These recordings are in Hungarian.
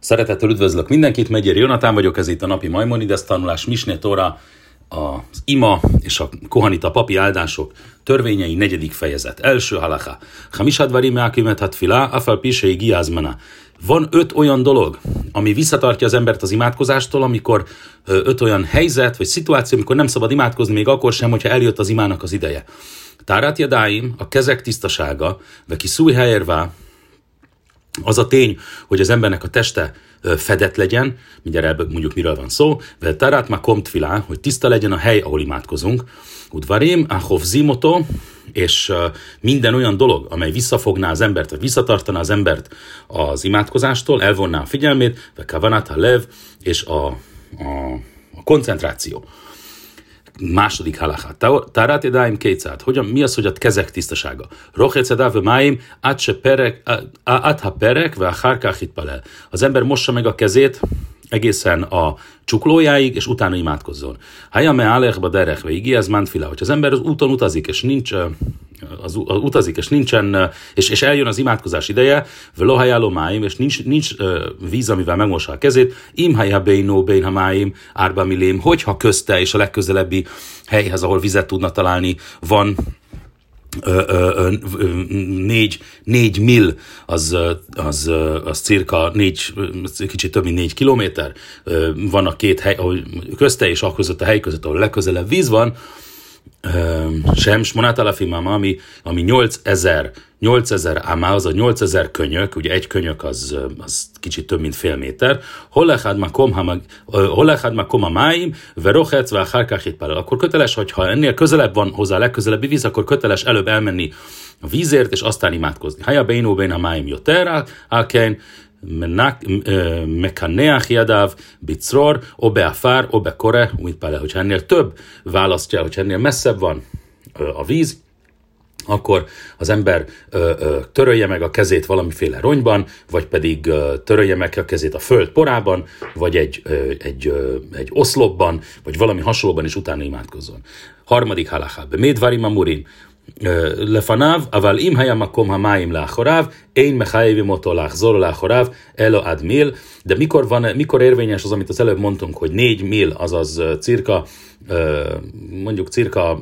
Szeretettel üdvözlök mindenkit, Megyér Jonatán vagyok, ez itt a napi Maimonides tanulás, Misné Tóra, az ima és a kohanita papi áldások törvényei negyedik fejezet. Első halacha. Hamisad varim akimet hat filá, afal pisei giázmana. Van öt olyan dolog, ami visszatartja az embert az imádkozástól, amikor öt olyan helyzet vagy szituáció, amikor nem szabad imádkozni még akkor sem, hogyha eljött az imának az ideje. Tárát jadáim, a kezek tisztasága, veki szúj az a tény, hogy az embernek a teste fedett legyen, mindjárt ebből mondjuk miről van szó, vel tarát ma komtvilá, hogy tiszta legyen a hely, ahol imádkozunk, udvarim, ahov zimoto, és minden olyan dolog, amely visszafogná az embert, vagy visszatartaná az embert az imádkozástól, elvonná a figyelmét, ve kavanat a lev, és a, a, a koncentráció. Második halacha. Tárát edáim kétszát. Hogyan, mi az, hogy a kezek tisztasága? Rochec edáv máim, át se perek, át ha perek, ve palel. Az ember mossa meg a kezét, egészen a csuklójáig, és utána imádkozzon. me alechba derekve, igi ez mantfila, hogy az ember az úton utazik, és nincs az, az utazik, és nincsen, és, és eljön az imádkozás ideje, velohajáló máim, és nincs, nincs víz, amivel megmossa a kezét, imhaja beinó bein máim, árba milém, hogyha közte és a legközelebbi helyhez, ahol vizet tudna találni, van ö, ö, ö, négy, négy mil, az, az, az cirka négy, kicsit több mint négy kilométer, van a két hely, közte és a között a hely között, ahol legközelebb víz van, sem Smonát Alafimama, ami, ami 8000 8000 ámá, az a 8000 könyök, ugye egy könyök az, az kicsit több, mint fél méter, hol lechad ma koma máim, verochetz, várkák Akkor köteles, hogyha ennél közelebb van hozzá a legközelebbi víz, akkor köteles előbb elmenni a vízért, és aztán imádkozni. Haja beinó bein a máim jotter, alkein, mekaneach jadav, bicror, o beafár, o bekore, úgy pele, hogyha ennél több választja, hogyha ennél messzebb van a víz, akkor az ember ö, ö, törölje meg a kezét valamiféle ronyban, vagy pedig ö, törölje meg a kezét a föld porában, vagy egy, ö, egy, ö, egy oszlopban, vagy valami hasonlóban, és utána imádkozzon. Harmadik halachá. Médvarim amurim. לפניו, אבל אם היה מקום המים לאחוריו, én mechajévi moto láchzol láchoráv, elo ad mil, de mikor, van, mikor érvényes az, amit az előbb mondtunk, hogy 4 mil, azaz cirka, mondjuk cirka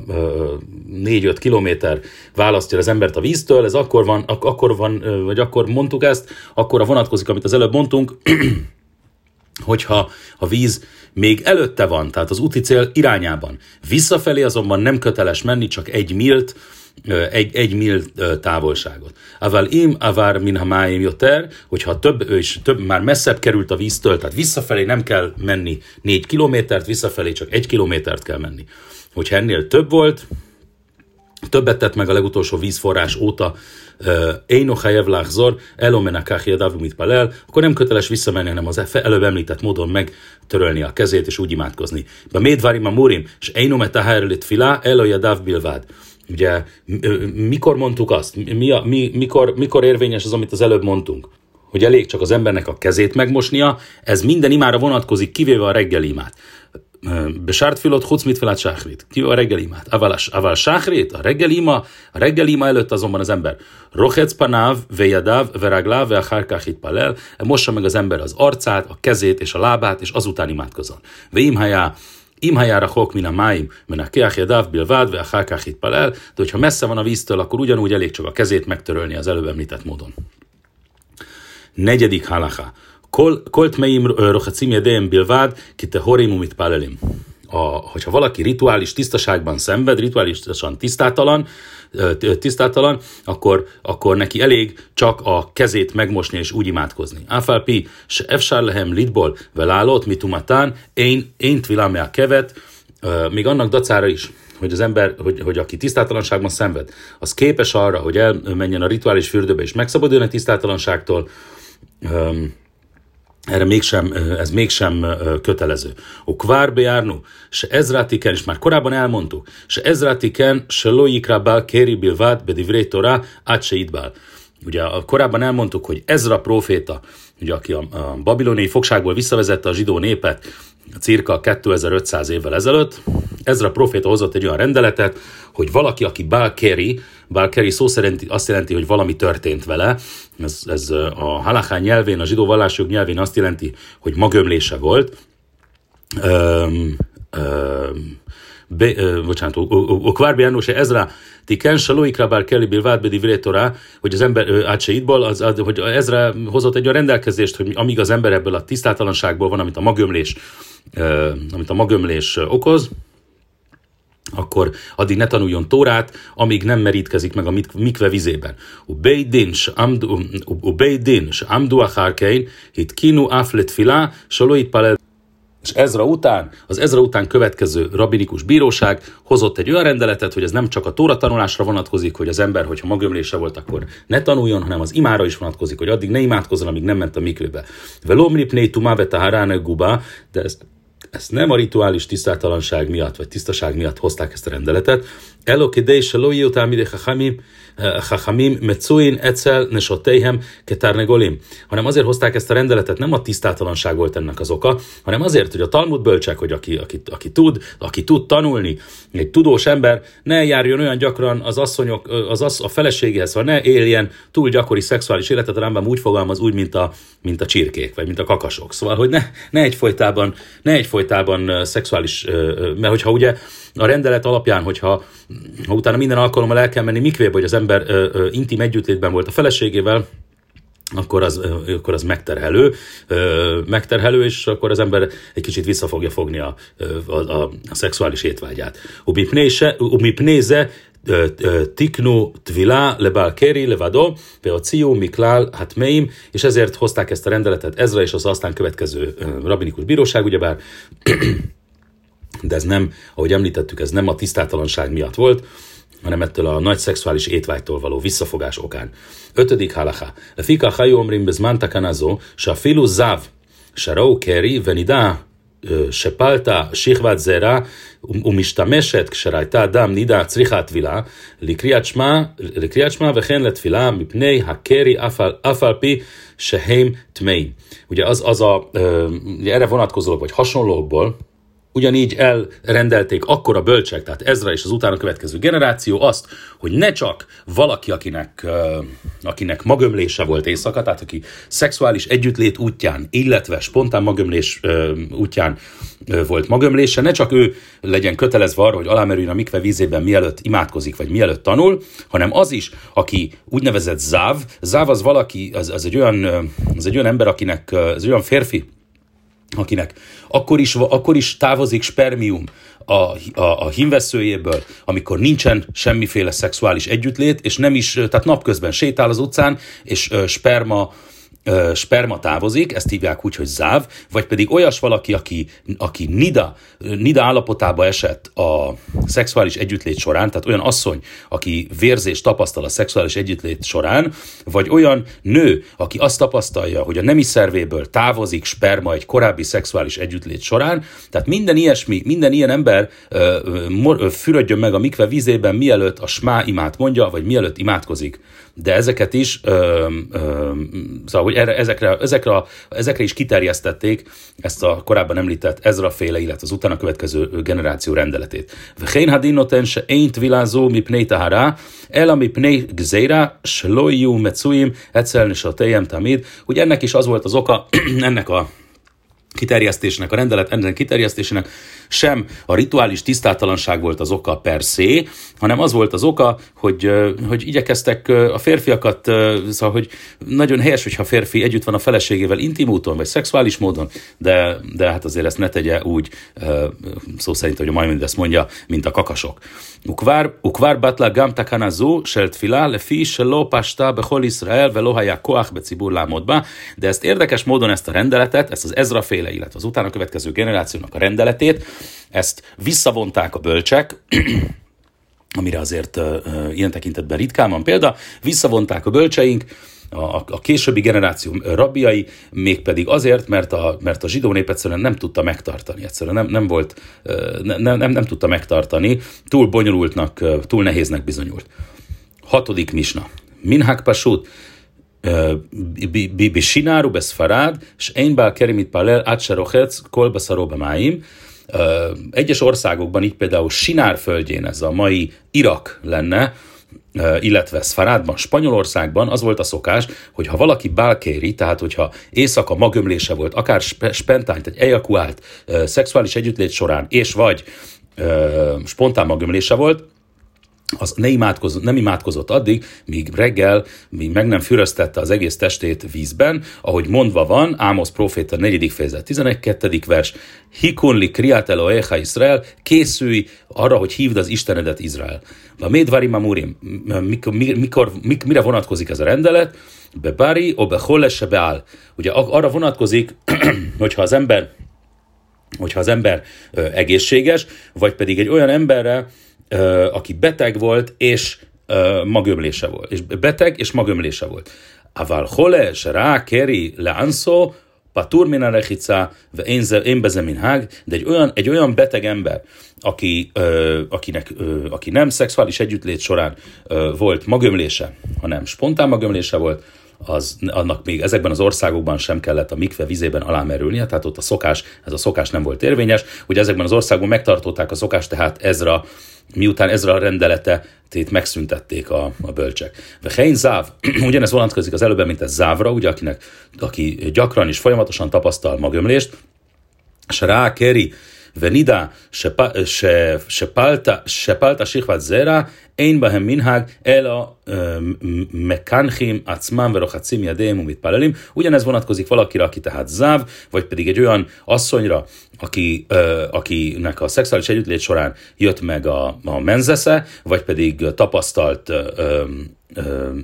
4-5 kilométer választja az embert a víztől, ez akkor van, akkor van, vagy akkor mondtuk ezt, akkor a vonatkozik, amit az előbb mondtunk, hogyha a víz még előtte van, tehát az úti cél irányában. Visszafelé azonban nem köteles menni, csak egy milt, egy, egy mil távolságot. Aval im avar min hamáim joter, hogyha több, és több már messzebb került a víztől, tehát visszafelé nem kell menni négy kilométert, visszafelé csak egy kilométert kell menni. Hogyha ennél több volt, többet tett meg a legutolsó vízforrás óta, Eino Hayev Lachzor, Elomenakach Yadavumit Palel, akkor nem köteles visszamenni, hanem az előbb említett módon megtörölni a kezét és úgy imádkozni. Be Médvarim a Murim, és Eino Metaharelit Filá, Elo Yadav Bilvád. Ugye, mikor mondtuk azt? Mi a, mi, mikor, mikor érvényes az, amit az előbb mondtunk? Hogy elég csak az embernek a kezét megmosnia, ez minden imára vonatkozik, kivéve a reggeli imát. Mit felát sáhrit. Kivéve a reggeli imát. Aval, aval sáhrit, a reggeli ima, a reggeli ima előtt azonban az ember. Rochec panáv, vejadav, veragláv, veachárkáhit palel. Mossa meg az ember az arcát, a kezét és a lábát, és azután imádkozol. Veimhajá, Im hajára hok min a máim, men a keach jadav bilvád, ve a palel, de hogyha messze van a víztől, akkor ugyanúgy elég csak a kezét megtörölni az előbb említett módon. Negyedik halacha. Meim rohacim jedeim bilvád, ki te horim umit palelim a, hogyha valaki rituális tisztaságban szenved, rituálisan tisztátalan, tisztátalan, akkor, akkor neki elég csak a kezét megmosni és úgy imádkozni. Áfálpi, se efsár lehem lidból velálott, mitumatán, én, én tvilámea kevet, még annak dacára is, hogy az ember, hogy, hogy aki tisztátalanságban szenved, az képes arra, hogy elmenjen a rituális fürdőbe és megszabaduljon a tisztátalanságtól, erre mégsem, ez mégsem kötelező. O kvár járnu, se ezrátiken, és már korábban elmondtuk, se ezrátiken, se loikrabál kéri bilvát bedivré torá, át se idbál. Ugye korábban elmondtuk, hogy Ezra proféta, ugye, aki a, a babiloniai fogságból visszavezette a zsidó népet cirka 2500 évvel ezelőtt, Ezra proféta hozott egy olyan rendeletet, hogy valaki, aki Balkeri, Balkeri szó szerint azt jelenti, hogy valami történt vele, ez, ez a halachán nyelvén, a zsidó vallások nyelvén azt jelenti, hogy magömlése volt, öm, öm, be, uh, bocsánat, Okvár János Ezra Tiken, Salóikra bár Kelly Bilvád Bedi hogy az ember átseidból, az, az, hogy Ezra hozott egy olyan rendelkezést, hogy amíg az ember ebből a tisztátalanságból van, amit a magömlés, uh, amit a magömlés okoz, akkor addig ne tanuljon Tórát, amíg nem merítkezik meg a mikve vizében. Ubeidin, ubeidin, amdu achárkein, hit kinu aflet filá, salóit palel és Ezra után, az Ezra után következő rabinikus bíróság hozott egy olyan rendeletet, hogy ez nem csak a tóra tanulásra vonatkozik, hogy az ember, hogyha magömlése volt, akkor ne tanuljon, hanem az imára is vonatkozik, hogy addig ne imádkozzon, amíg nem ment a mikvébe. Velomri pnei tumáveta guba, de ezt ezt nem a rituális tisztátalanság miatt, vagy tisztaság miatt hozták ezt a rendeletet. Elokidei se lo mide chachamim metzuin etzel nesoteihem ketárnegolim. Hanem azért hozták ezt a rendeletet, nem a tisztátalanság volt ennek az oka, hanem azért, hogy a Talmud bölcsek, hogy aki, aki, aki, tud, aki tud tanulni, egy tudós ember, ne járjon olyan gyakran az asszonyok, az assz, a feleségéhez, vagy ne éljen túl gyakori szexuális életet, a Rambam úgy fogalmaz, úgy, mint a, mint a csirkék, vagy mint a kakasok. Szóval, hogy ne, ne egyfolytában, ne egyfolytában szexuális, mert hogyha ugye a rendelet alapján, hogyha ha utána minden alkalommal el kell menni mikvébe, hogy az ember ö, ö, intim együttlétben volt a feleségével, akkor az, akkor az megterhelő, megterhelő, és akkor az ember egy kicsit vissza fogja fogni a, a, a, a szexuális étvágyát. Umi pnéze tiknu tvila lebal keri levado, ciu miklál hát meim, és ezért hozták ezt a rendeletet Ezra és az aztán következő rabinikus bíróság, ugyebár de ez nem, ahogy említettük, ez nem a tisztátalanság miatt volt, hanem ettől a nagy szexuális étvágytól való visszafogás okán. Ötödik halacha. Fika hajó omrim bezman takanazó, se a filu záv, se rau keri, venida, שפלטה שכבת זרע ומשתמשת כשראיתה אדם נידה צריכה טבילה לקריאת שמע, לקריאת שמע וכן לתפילה מפני הקרי אף על, אף על פי שהם טמאים. Ugye az, az a, ugye erre vonatkozólag, vagy hasonlókból, ugyanígy elrendelték akkor a bölcsek, tehát Ezra és az utána következő generáció azt, hogy ne csak valaki, akinek, akinek magömlése volt éjszaka, tehát aki szexuális együttlét útján, illetve spontán magömlés útján volt magömlése, ne csak ő legyen kötelezve arra, hogy alámerüljön a mikve vízében mielőtt imádkozik, vagy mielőtt tanul, hanem az is, aki úgynevezett záv, záv az valaki, az, az, egy, olyan, az egy olyan ember, akinek, az egy olyan férfi, akinek. Akkor is, akkor is távozik spermium a, a, a hímveszőjéből, amikor nincsen semmiféle szexuális együttlét, és nem is, tehát napközben sétál az utcán, és sperma sperma távozik, ezt hívják úgy, hogy záv, vagy pedig olyas valaki, aki, aki nida, nida állapotába esett a szexuális együttlét során, tehát olyan asszony, aki vérzést tapasztal a szexuális együttlét során, vagy olyan nő, aki azt tapasztalja, hogy a nemi szervéből távozik sperma egy korábbi szexuális együttlét során, tehát minden ilyesmi, minden ilyen ember fürödjön meg a mikve vízében, mielőtt a smá imát mondja, vagy mielőtt imádkozik. De ezeket is, ö, ö, szóval, hogy erre, ezekre, ezekre, ezekre is kiterjesztették ezt a korábban említett Ezra féle, illetve az utána következő generáció rendeletét. Vhén hadinoten se ént vilázó mi pnei tahara, el ami pnei gzéra, slójú metzuim, egyszer a tejem tamid, hogy ennek is az volt az oka, ennek a kiterjesztésnek, a rendelet ennek kiterjesztésének sem a rituális tisztátalanság volt az oka per se, hanem az volt az oka, hogy, hogy igyekeztek a férfiakat, szóval, hogy nagyon helyes, hogyha férfi együtt van a feleségével intim úton, vagy szexuális módon, de, de hát azért ezt ne tegye úgy, szó szerint, hogy a Majmond ezt mondja, mint a kakasok. Ukvár batla gam takanazó, selt filá, le fi, se lo pasta, behol Israel, ve lohaja koach be cibur lámodba, de ezt érdekes módon ezt a rendeletet, ezt az Ezra féle, illetve az utána következő generációnak a rendeletét, ezt visszavonták a bölcsek, amire azért ilyen tekintetben ritkán van példa, visszavonták a bölcseink, a, későbbi generáció rabbiai, mégpedig azért, mert a, mert a zsidó nép egyszerűen nem tudta megtartani, egyszerűen nem, nem volt, nem, nem, nem tudta megtartani, túl bonyolultnak, túl nehéznek bizonyult. Hatodik misna. Minhák pasút, bisináru beszfarád, és én bál kerimit palel, átserohetsz, kolbaszaróba máim, egyes országokban, így például Sinár földjén, ez a mai Irak lenne, illetve Szfarádban, Spanyolországban az volt a szokás, hogy ha valaki bálkéri, tehát hogyha éjszaka magömlése volt, akár spentányt, egy ejakuált szexuális együttlét során, és vagy spontán magömlése volt, az ne imádkozott, nem imádkozott addig, míg reggel, míg meg nem füröztette az egész testét vízben, ahogy mondva van, Ámosz proféta 4. fejezet 12. vers, Hikonli kriát Elohecha Israel, készülj arra, hogy hívd az Istenedet Izrael. A Médvari Mamurim, mikor, mikor, mikor, mire vonatkozik ez a rendelet? Bebari, o beholle beáll. Ugye arra vonatkozik, hogyha az ember hogyha az ember egészséges, vagy pedig egy olyan emberre, aki beteg volt, és magömlése volt. És beteg, és magömlése volt. Aval hole, se rá, keri, leanszó, patur min a rechica, én beze minhág, de egy olyan, egy olyan beteg ember, aki, akinek, aki nem szexuális együttlét során volt magömlése, hanem spontán magömlése volt, az, annak még ezekben az országokban sem kellett a mikve vizében alámerülnie, tehát ott a szokás, ez a szokás nem volt érvényes. Ugye ezekben az országokban megtartották a szokást, tehát ezra, miután ezra a rendelete tét megszüntették a, a bölcsek. Vechein záv, ugyanez vonatkozik az előbb, mint ez závra, ugye akinek, aki gyakran és folyamatosan tapasztal magömlést, és rá keri ונידע שפלת שכבת זרע, אין בהם מנהג, אלא מקנחים עצמם ורוחצים ידיהם ומתפללים. Ugyanez vonatkozik valakire, aki tehát záv, vagy pedig egy olyan asszonyra, aki, akinek a szexuális együttlét során jött meg a, a menzesze, vagy pedig tapasztalt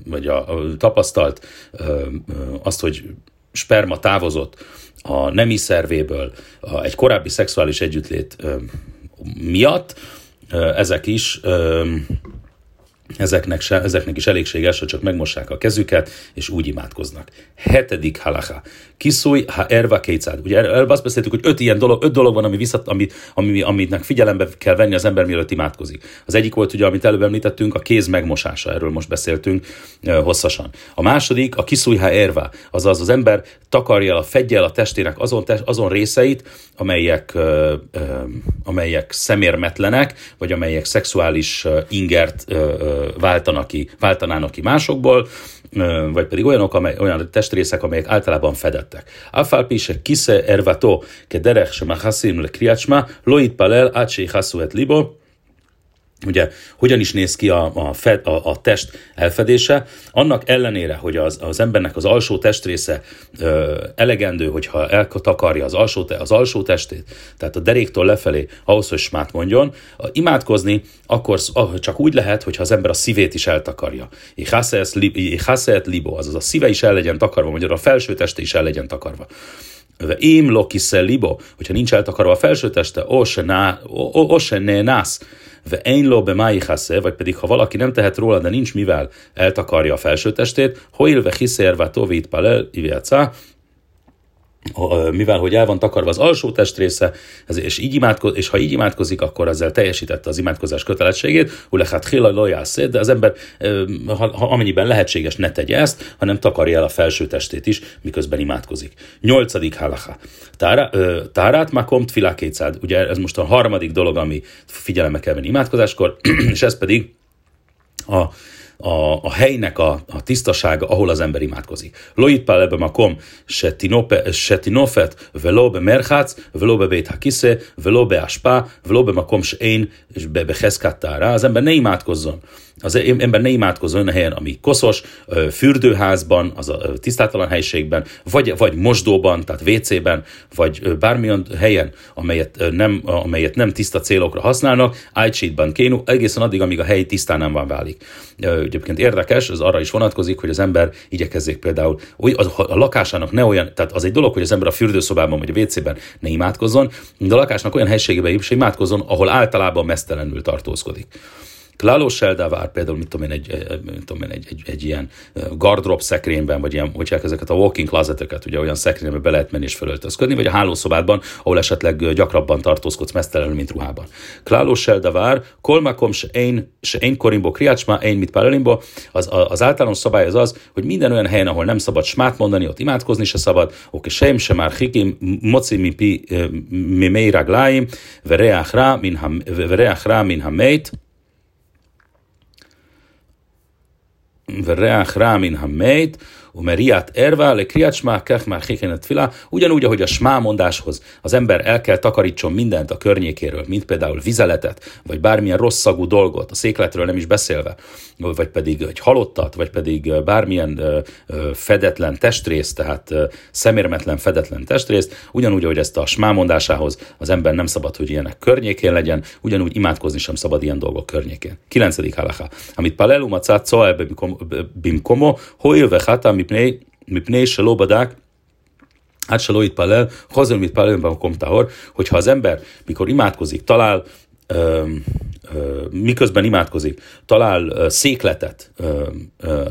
vagy a, a tapasztalt azt, hogy sperma távozott a nemi szervéből a, egy korábbi szexuális együttlét ö, miatt, ö, ezek is ö, ezeknek, se, ezeknek is elégséges, hogy csak megmossák a kezüket, és úgy imádkoznak. Hetedik halacha. Kiszúj ha erva kétszád. Ugye erről azt beszéltük, hogy öt ilyen dolog, öt dolog van, ami visszat, ami, ami, aminek figyelembe kell venni az ember, mielőtt imádkozik. Az egyik volt, ugye, amit előbb említettünk, a kéz megmosása, erről most beszéltünk hosszasan. A második, a kiszúj ha erva, azaz az ember takarja el, fedje el a testének azon, azon részeit, amelyek, uh, uh, amelyek szemérmetlenek, vagy amelyek szexuális ingert uh, váltanak ki, váltanának ki másokból, vagy pedig olyanok, amely, olyan testrészek, amelyek általában fedettek. Afalpi se kise ervato, ke derech se machasim le kriacsma, loit palel, át se libo, ugye hogyan is néz ki a, a, fed, a, a test elfedése, annak ellenére, hogy az, az embernek az alsó testrésze ö, elegendő, hogyha eltakarja az alsó, az alsó testét, tehát a deréktől lefelé, ahhoz, hogy smát mondjon, imádkozni akkor csak úgy lehet, hogyha az ember a szívét is eltakarja. Ichaseet libo, azaz a szíve is el legyen takarva, vagy a felső teste is el legyen takarva. Ém lokiszel libo, hogyha nincs eltakarva a felső teste, o se ne nász, ve ein lo be vagy pedig ha valaki nem tehet róla, de nincs mivel eltakarja a felső testét, hoil ve hiszerva tovit palel mivel hogy el van takarva az alsó testrésze, és, így imádko- és ha így imádkozik, akkor ezzel teljesítette az imádkozás kötelezettségét, ulechát hila lojász, de az ember, ha, ha, amennyiben lehetséges, ne tegye ezt, hanem takarja el a felső testét is, miközben imádkozik. Nyolcadik halacha. Tárát makom tfilá kétszád. Ugye ez most a harmadik dolog, ami figyelembe kell venni imádkozáskor, és ez pedig a a, a helynek a, a tisztasága, ahol az ember imádkozik. Loit pál ebbe makom, se tinofet, veló be merchác, veló be beit hakise, veló be aspá, veló be makom se én, és be, be Az ember ne imádkozzon az ember ne imádkozzon olyan helyen, ami koszos, fürdőházban, az a tisztátalan helységben, vagy, vagy mosdóban, tehát WC-ben, vagy bármilyen helyen, amelyet nem, amelyet nem tiszta célokra használnak, ájtsítban kénu, egészen addig, amíg a hely tisztán nem van válik. Egyébként érdekes, az arra is vonatkozik, hogy az ember igyekezzék például, a lakásának ne olyan, tehát az egy dolog, hogy az ember a fürdőszobában vagy a WC-ben ne imádkozzon, de a lakásnak olyan helységében is imádkozzon, ahol általában mesztelenül tartózkodik. Klálós Seldávár például, mit tudom én, egy, mit tudom én, egy, egy, egy ilyen gardrop szekrényben, vagy ilyen, hogy ezeket a walking closeteket, ugye olyan szekrényben be lehet menni és fölöltözködni, vagy a hálószobádban, ahol esetleg gyakrabban tartózkodsz mesztelenül, mint ruhában. Klálós Seldávár, kolmakom se én, se én korimbo kriácsma, én mit pálelimbo, az, az általános szabály az az, hogy minden olyan helyen, ahol nem szabad smát mondani, ott imádkozni se szabad, oké, sem se már hikim, moci mi pi, mi meiragláim, vereach rá, min ha meit, vereach rá min hameit, umeriát ervá, le kriacsmá, kechmár hékenet filá, ugyanúgy, ahogy a smá mondáshoz az ember el kell takarítson mindent a környékéről, mint például vizeletet, vagy bármilyen rossz szagú dolgot, a székletről nem is beszélve, vagy pedig egy halottat, vagy pedig bármilyen fedetlen testrészt, tehát szemérmetlen fedetlen testrészt, ugyanúgy, ahogy ezt a smá mondásához az ember nem szabad, hogy ilyenek környékén legyen, ugyanúgy imádkozni sem szabad ilyen dolgok környékén. 9. halaká. Amit Palelu Macát Coelbe bimkomo, hoil hata מפני, מפני שלא בדק Hát se loit palel, hazon mit palel bakom tahor, hogyha az ember, mikor imádkozik, talál, ö, ö, miközben imádkozik, talál ö, székletet ö, ö,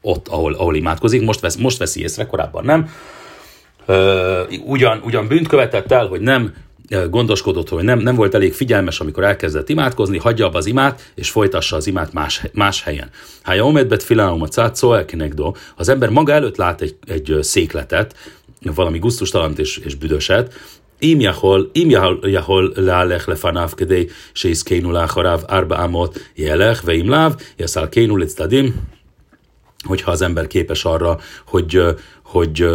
ott, ahol, ahol imádkozik, most, vesz, most veszi észre, korábban nem, ö, ugyan, ugyan bűnt követett el, hogy nem gondoskodott, hogy nem, nem volt elég figyelmes, amikor elkezdett imádkozni, hagyja abba az imát, és folytassa az imát más, más helyen. Ha omedbet filáum a cátszó elkinekdo, az ember maga előtt lát egy, egy székletet, valami guztustalant és, és büdöset, אם יכול, אם יכול להלך לפניו כדי שיזכנו לאחריו ארבע אמות, ילך, ואם לאו, יסלקנו לצדדים, hogyha az ember képes arra, hogy, hogy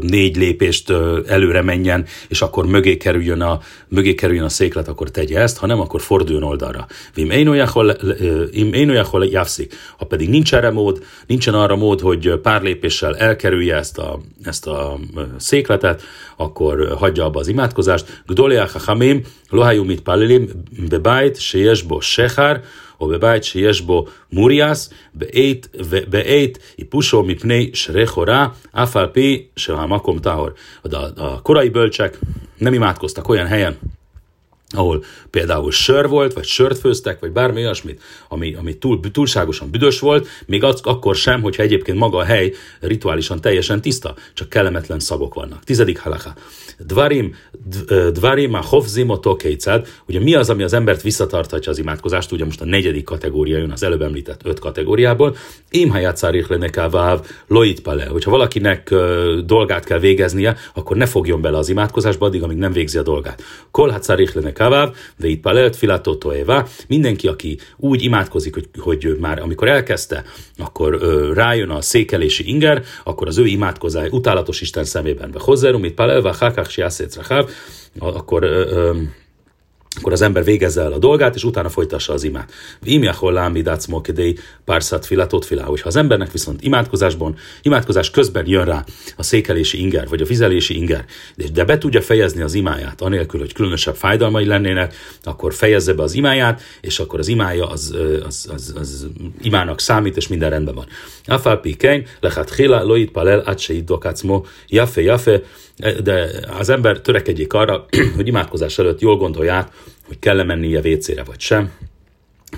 négy lépést előre menjen, és akkor mögé kerüljön, a, mögé kerüljön a széklet, akkor tegye ezt, ha nem, akkor forduljon oldalra. Vim én olyahol jávszik. Ha pedig nincs erre mód, nincsen arra mód, hogy pár lépéssel elkerülje ezt a, ezt a székletet, akkor hagyja abba az imádkozást. Gdoliach hamim, lohajú mit palilim, bebájt, sejesbo sehár, או בבית שיש בו מוריאס, בעת, בעת איפושו מפני שרי חורה, אף על פי שהמקום טהור. A korai bölcsek nem imádkoztak olyan ahol például sör volt, vagy sört főztek, vagy bármi olyasmit, ami, ami túl, túlságosan büdös volt, még az, akkor sem, hogyha egyébként maga a hely rituálisan teljesen tiszta, csak kellemetlen szagok vannak. Tizedik halacha. Dvarim, dvarim a hovzim a tokécád. Ugye mi az, ami az embert visszatarthatja az imádkozást? Ugye most a negyedik kategória jön az előbb említett öt kategóriából. Im hajátszárik lenekáváv loit pale. Hogyha valakinek dolgát kell végeznie, akkor ne fogjon bele az imádkozásba addig, amíg nem végzi a dolgát. Kol hatszárik kavav, de itt palelt filatot Mindenki, aki úgy imádkozik, hogy, hogy már amikor elkezdte, akkor ö, rájön a székelési inger, akkor az ő imádkozás utálatos Isten szemében. Hozzárum, itt palelva, hakák, akkor ö, ö, akkor az ember végezze el a dolgát, és utána folytassa az imát. Imjachol lámidác mokedei párszat filatot filá. Hogyha az embernek viszont imádkozásban, imádkozás közben jön rá a székelési inger, vagy a vizelési inger, de be tudja fejezni az imáját, anélkül, hogy különösebb fájdalmai lennének, akkor fejezze be az imáját, és akkor az imája az, az, az, az imának számít, és minden rendben van. Afalpi kein, lechat hila, loit palel, át dokacmo, jafe, jafe, de az ember törekedjék arra, hogy imádkozás előtt jól gondolják, hogy kell-e mennie vécére vagy sem,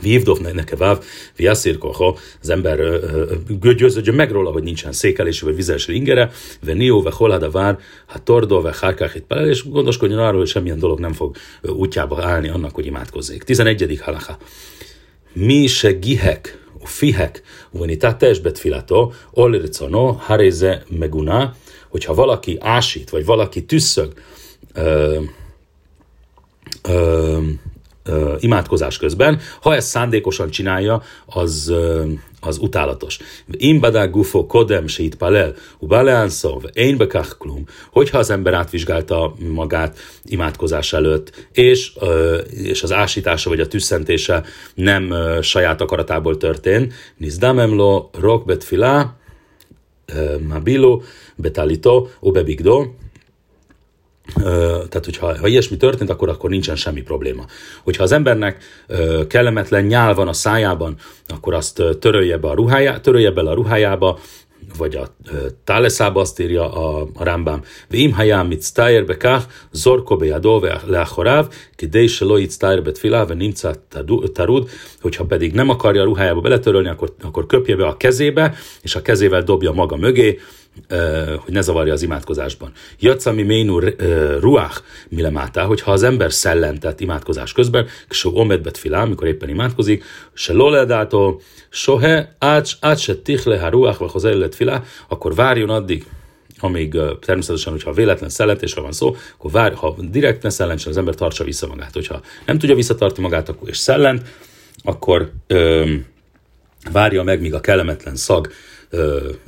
Vívdov nekeváv, viaszír koha, az ember győződjön meg róla, hogy nincsen székelési vagy vizes ingere, ve nió, ve holada vár, hát tordó, ve hárkáhit pelel, és gondoskodjon arról, hogy semmilyen dolog nem fog útjába állni annak, hogy imádkozzék. 11. halacha. Mi se gihek, fihek, uvenitátes betfilato, olircono, haréze meguna, hogyha valaki ásít, vagy valaki tüsszög ö, ö, ö, imádkozás közben, ha ezt szándékosan csinálja, az, ö, az utálatos. Imbadá gufo kodem itt palel, ubaleánszov, én bekach klum, hogyha az ember átvizsgálta magát imádkozás előtt, és, és az ásítása vagy a tüsszentése nem saját akaratából történt, nizdamemlo rok betfilá, Mabilo, Betalito, Obebigdo, tehát, hogyha ha ilyesmi történt, akkor, akkor nincsen semmi probléma. Hogyha az embernek kellemetlen nyál van a szájában, akkor azt törölje be a ruhájá, törölje bele a ruhájába, vagy a Táleszába azt írja a, a Rambám, Vim hayám mit stájer bekach, zorko bejadó leachoráv, kidei se loit stájer betfilá, ve nimca tarud, hogyha pedig nem akarja a ruhájába beletörölni, akkor, akkor köpje be a kezébe, és a kezével dobja maga mögé, hogy ne zavarja az imádkozásban. Jacami ménu ruach milemátá, hogyha az ember szellentett imádkozás közben, so omedbet filá, amikor éppen imádkozik, se loledától, sohe, ács, ács se tichle, ha ruach, vagy hozzá filá, akkor várjon addig, amíg természetesen, hogyha véletlen szellentésre van szó, akkor vár, ha direkt ne szellentsen, az ember tartsa vissza magát. Hogyha nem tudja visszatartani magát, akkor és szellent, akkor ö, várja meg, míg a kellemetlen szag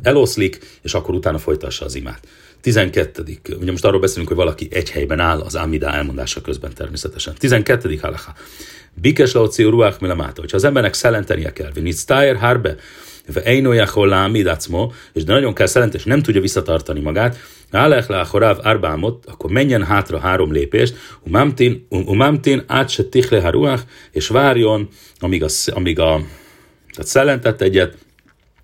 eloszlik, és akkor utána folytassa az imát. 12. Ugye most arról beszélünk, hogy valaki egy helyben áll az Amida elmondása közben természetesen. 12. halacha. Bikes laoció ruach milemáta. Hogyha az embernek szellentenie kell, vinit stájer hárbe, ve einojachol lámidacmo, és de nagyon kell szellent, és nem tudja visszatartani magát, Álech le choráv árbámot, akkor menjen hátra három lépést, umamtin, umamtin át se tichle és várjon, amíg a, amíg a tehát szellentett egyet,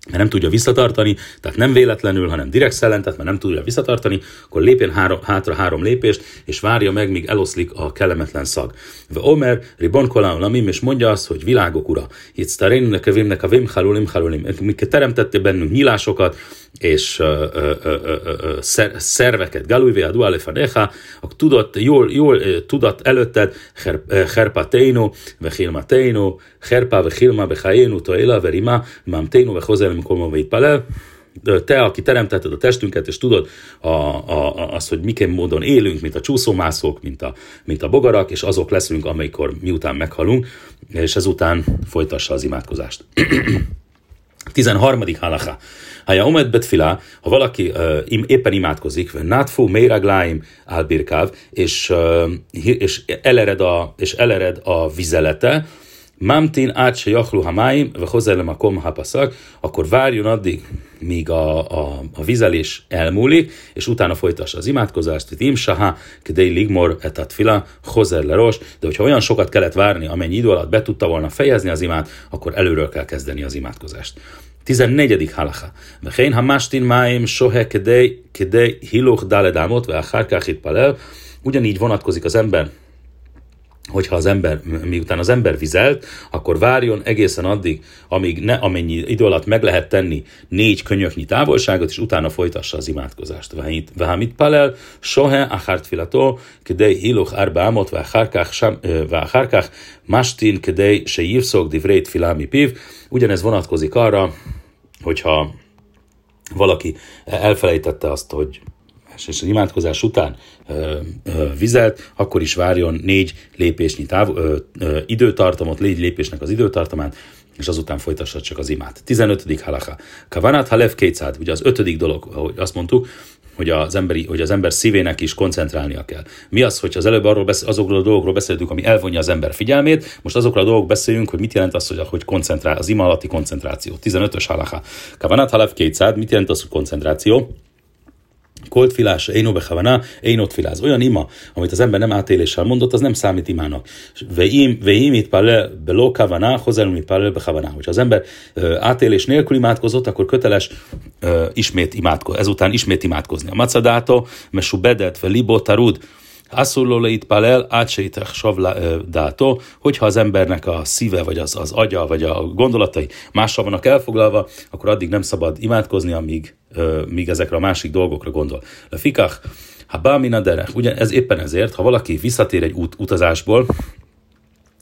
mert nem tudja visszatartani, tehát nem véletlenül, hanem direkt szellentet, mert nem tudja visszatartani, akkor lépjen három, hátra három lépést, és várja meg, míg eloszlik a kellemetlen szag. Ve Omer, Ribon Kolam és mondja azt, hogy világok ura, itt a vimnek a vim halulim halulim, miket teremtettél bennünk nyílásokat, és uh, uh, uh, szer, szerveket, galújvé a tudott, jól, jól tudat előtted, herpa teino, ve hilma teino, herpa ve hilma be chayenu, toela ve rima, mam teino ve hozelem kolma palel, te, aki teremtetted a testünket, és tudod a, a, a, azt, hogy miként módon élünk, mint a csúszómászók, mint a, mint a bogarak, és azok leszünk, amikor miután meghalunk, és ezután folytassa az imádkozást. 13. halacha. Haja omed betfila, ha valaki uh, im, éppen imádkozik, nátfú meiragláim álbirkáv, és, uh, és, elered a, és elered a vizelete, Mamtin át se jachlu hamáim, ve hozelem a kom hapaszak, akkor várjon addig, míg a, a, a vizelés elmúlik, és utána folytassa az imádkozást, itt imsaha, kedei ligmor etat fila, hozel leros, de hogyha olyan sokat kellett várni, amennyi idő alatt be tudta volna fejezni az imát, akkor előről kell kezdeni az imádkozást. 14. halacha. Vechén ha mastin máim sohe kedei, kedei hiluch daledámot, ve a palel, ugyanígy vonatkozik az ember hogyha az ember, miután az ember vizelt, akkor várjon egészen addig, amíg ne, amennyi idő alatt meg lehet tenni négy könyöknyi távolságot, és utána folytassa az imádkozást. Vámit palel, sohe achárt filató, kedei hiluch árbámot, váhárkák, mastin, kedei se jívszok, divrét filámi piv. Ugyanez vonatkozik arra, hogyha valaki elfelejtette azt, hogy és az imádkozás után vizelt, akkor is várjon négy lépésnyi táv, ö, ö, időtartamot, négy lépésnek az időtartamát, és azután folytassa csak az imát. 15. halacha. Kavanát halev kétszád, ugye az ötödik dolog, ahogy azt mondtuk, hogy az, emberi, hogy az ember szívének is koncentrálnia kell. Mi az, hogy az előbb arról beszél, azokról a dolgokról beszéltünk, ami elvonja az ember figyelmét, most azokról a dolgok beszéljünk, hogy mit jelent az, hogy, hogy koncentrál, az ima alatti koncentráció. 15-ös halacha. Kavanát halev kétszád, mit jelent az, hogy koncentráció? Kolt filás, én bechavana, én ott filáz. Olyan ima, amit az ember nem átéléssel mondott, az nem számít imának. Veim, veim itt pale beló kavana, hozelum itt pale bechavana. Hogyha az ember átélés nélkül imádkozott, akkor köteles ismét imádkozni, ezután ismét imádkozni. A macadátó, mesu bedet, ve libo tarud, Asszurló itt palel, átsejtek savdátó, hogyha az embernek a szíve, vagy az, az agya, vagy a gondolatai mással vannak elfoglalva, akkor addig nem szabad imádkozni, amíg, míg ezekre a másik dolgokra gondol. A fikach, ha bámina derech, ugye ez éppen ezért, ha valaki visszatér egy út, utazásból,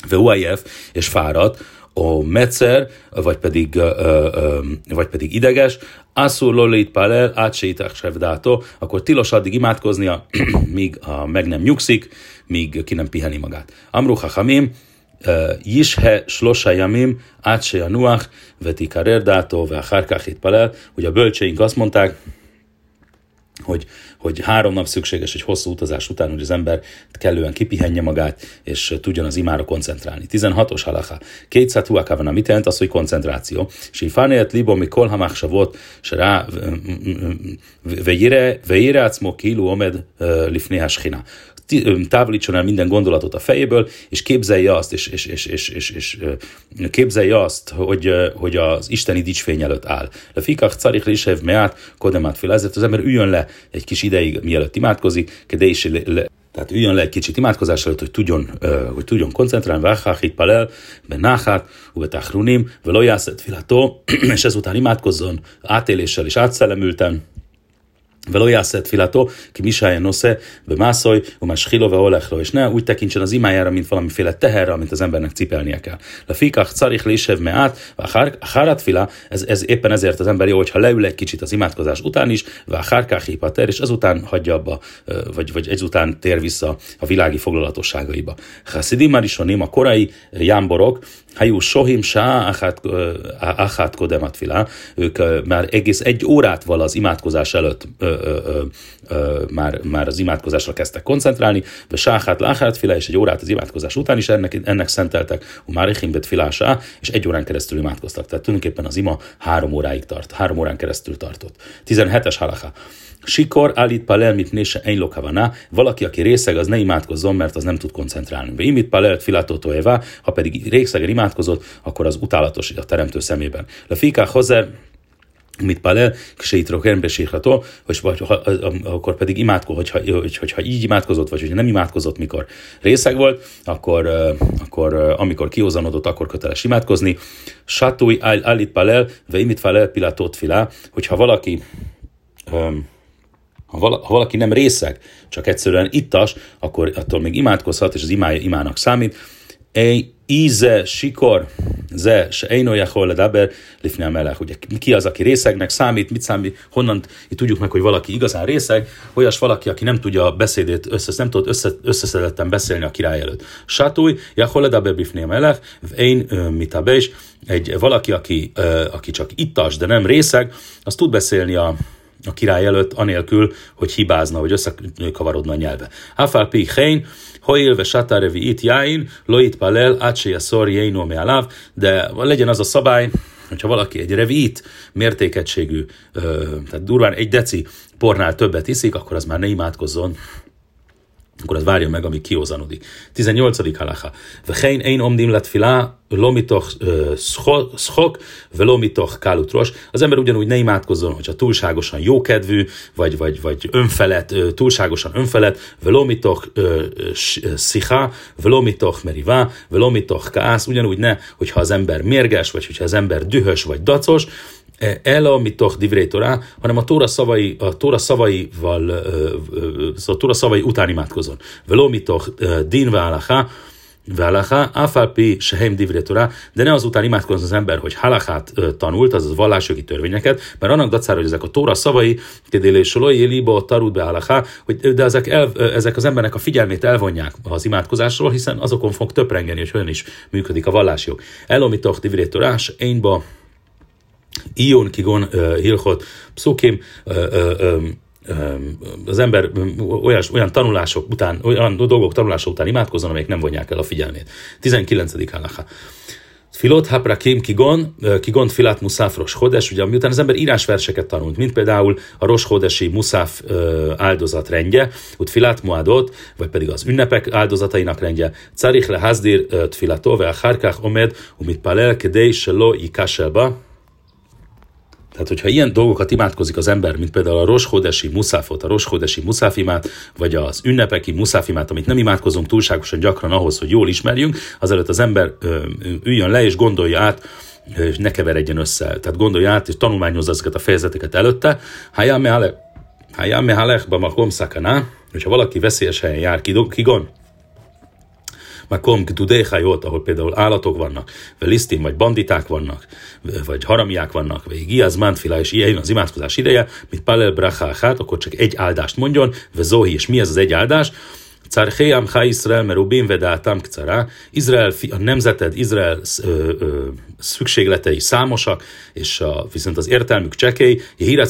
VUIF és fáradt, a mecer, vagy pedig, vagy pedig ideges, Asszur lolit palel, átséitek sevdátó, akkor tilos addig imádkoznia, míg a meg nem nyugszik, míg ki nem piheni magát. Amruha hamim, Jishe slosa jamim, átse a nuach, veti karerdátó, ve a palel, hogy a bölcseink azt mondták, hogy, hogy három nap szükséges egy hosszú utazás után, hogy az ember kellően kipihenje magát, és tudjon az imára koncentrálni. 16-os halacha. Kétszer huakavana, mit jelent az, hogy koncentráció? Fánélt libom, mi kolhamach volt, se rá, vejére, vejére acmo kilu omed lifnéha távolítson el minden gondolatot a fejéből, és képzelje azt, és, és, és, és, és, és képzelje azt, hogy, hogy az isteni dicsfény előtt áll. A fikach carich lisev meát, kodemát fél, ezért az ember üljön le egy kis ideig, mielőtt imádkozik, de is le, tehát üljön le egy kicsit imádkozás előtt, hogy tudjon, hogy tudjon koncentrálni, váháhit palel, benáhát, ubetachrunim, velojászet filató, és ezután imádkozzon átéléssel és átszellemülten, ולא יעשה תפילתו כי מי שהיה נושא bemászolj, ומשחילו והולך és ne úgy tekintsen az imájára, mint valamiféle teherre, amit az embernek cipelnie kell. A fikach carich lésev meát, a háratfila, ez, ez éppen ezért az ember jó, hogyha leül egy kicsit az imádkozás után is, a hárkách hipater, és azután hagyja abba, vagy, vagy ezután tér vissza a világi foglalatosságaiba. Hasidim Marisonim, a korai jámborok, Hajú sohim sá achát kodemat filá, ők már egész egy órát val az imádkozás előtt ö, ö, ö, már, már az imádkozásra kezdtek koncentrálni, de sáhát láhát filá, és egy órát az imádkozás után is ennek, ennek szenteltek, már ichimbet filásá, és egy órán keresztül imádkoztak. Tehát tulajdonképpen az ima három óráig tart, három órán keresztül tartott. 17-es halaká. Sikor állít palel, mit nése lokavaná, valaki, aki részeg, az ne imádkozzon, mert az nem tud koncentrálni. Ve imit palel filatótó ha pedig részegen imádkozott, akkor az utálatos a teremtő szemében. Le fiká hozzá, mit palel, kseitrokern besírható, hogy vagy, ha, akkor pedig imádko, hogyha, hogy, hogyha így imádkozott, vagy hogyha nem imádkozott, mikor részeg volt, akkor, akkor amikor kihozanodott, akkor köteles imádkozni. Satúj állít palel, ve imit palel pilatot filá, hogyha valaki um, ha valaki nem részeg, csak egyszerűen ittas, akkor attól még imádkozhat, és az imája imának számít. Egy íze, sikor, ze, se einó jachol ledaber, lifne melech. Ugye ki az, aki részegnek számít, mit számít, honnan itt tudjuk meg, hogy valaki igazán részeg, olyas valaki, aki nem tudja a beszédét, össze, nem tud össze, összeszedetten beszélni a király előtt. Satúj, jachol ledaber bifne melech, én mitabes, egy valaki, aki, aki csak ittas, de nem részeg, az tud beszélni a, a király előtt, anélkül, hogy hibázna, vagy összekavarodna a nyelve. Hafal pi hein, élve satárevi itt jáin, loit palel, átséje szor jénó mealáv, de legyen az a szabály, hogyha valaki egy revit mértékegységű, tehát durván egy deci pornál többet iszik, akkor az már ne imádkozzon akkor az várja meg, amíg kiózanodik. 18. halacha. Vechein ein omdim lett filá, lomitoch szok, velomitoch kálutros. Az ember ugyanúgy ne imádkozzon, hogyha túlságosan jókedvű, vagy, vagy, vagy önfelett, túlságosan önfelett, velomitoch szicha, velomitoch merivá, velomitoch kász, ugyanúgy ne, hogyha az ember mérges, vagy hogyha az ember dühös, vagy dacos, el a mitoch divrei torá, hanem a Tóra, szavai, a Tóra szavaival, szóval a Tóra szavai után imádkozon. Veló mitoch din válacha, Válacha, afalpi sehem divre torá, de ne azután imádkozzon az ember, hogy halachát tanult, azaz vallásjogi törvényeket, mert annak dacára, hogy ezek a Tóra szavai, kedélé soloi, libo, tarud be halacha, hogy de ezek, el, ezek az embernek a figyelmét elvonják az imádkozásról, hiszen azokon fog töprengeni, hogy hogyan is működik a vallásjog. Elomitoch divre torás, énba, Ion kigon hilchot pszukim, az ember olyan, olyan tanulások után, olyan dolgok tanulása után imádkozzon, amelyek nem vonják el a figyelmét. 19. halacha. Filot haprakim kigon, kigon filat muszáf roshodes, ugye miután az ember írásverseket tanult, mint például a roshodesi muszáf áldozat rendje, ut filat muadot, vagy pedig az ünnepek áldozatainak rendje, carich le hazdir tfilato, ve harkach omed, umit palel kedei shelo ikashelba, tehát, hogyha ilyen dolgokat imádkozik az ember, mint például a roshodesi muszáfot, a roshodesi muszáfimát, vagy az ünnepeki muszáfimát, amit nem imádkozunk túlságosan gyakran ahhoz, hogy jól ismerjünk, azelőtt az ember üljön le és gondolja át, és ne keveredjen össze. Tehát gondolja át, és tanulmányozza ezeket a fejezeteket előtte. Hájám mehalech ba makom szakaná, hogyha valaki veszélyes helyen jár, kigon, Makom Gdudéhajot, ahol például állatok vannak, vagy lisztin, vagy banditák vannak, vagy haramiák vannak, vagy Giaz Mantfila, és ilyen az imádkozás ideje, mint Palel Brachát, akkor csak egy áldást mondjon, vagy Zohi, és mi ez az egy áldás? Czarché Amcha Israel merubim vedáltam kcara. Izrael, a nemzeted, Izrael ö, ö, szükségletei számosak, és a, viszont az értelmük csekély,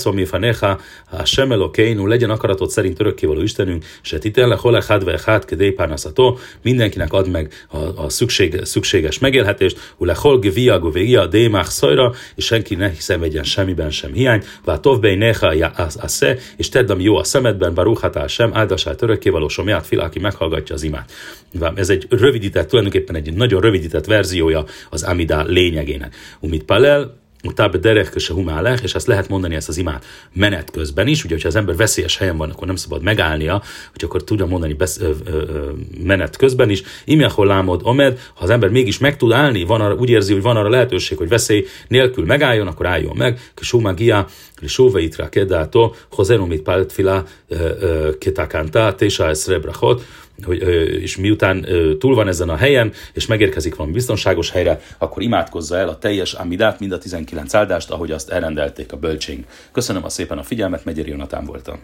van faneha, a semelokeinu, legyen akaratod szerint örökkévaló Istenünk, se titelle hole hadve hát kedépánaszató, mindenkinek ad meg a, a szükség, szükséges megélhetést, ule hol gvia govégia démach szajra, és senki ne szenvedjen semmiben sem hiány, vá tovbei neha a sze, és tedd, ami jó a szemedben, baruchatál sem, áldasát örökkévaló somját filák aki meghallgatja az imát. Ez egy rövidített, tulajdonképpen egy nagyon rövidített verziója az Amida lényegének. Umit Palel, Utábe derek se humálech, és ezt lehet mondani ezt az imát menet közben is, ugye, hogyha az ember veszélyes helyen van, akkor nem szabad megállnia, hogy akkor tudja mondani besz, ö, ö, ö, menet közben is. Imjahol lámod omed, ha az ember mégis meg tud állni, van arra, úgy érzi, hogy van arra lehetőség, hogy veszély nélkül megálljon, akkor álljon meg. Sómagia, Sóveitra kedátó, hozenomit páltfila ketakánta, tésa eszre brachot, hogy, és miután túl van ezen a helyen, és megérkezik valami biztonságos helyre, akkor imádkozza el a teljes Amidát, mind a 19 áldást, ahogy azt elrendelték a bölcsénk. Köszönöm a szépen a figyelmet, Megyeri Jonatán voltam.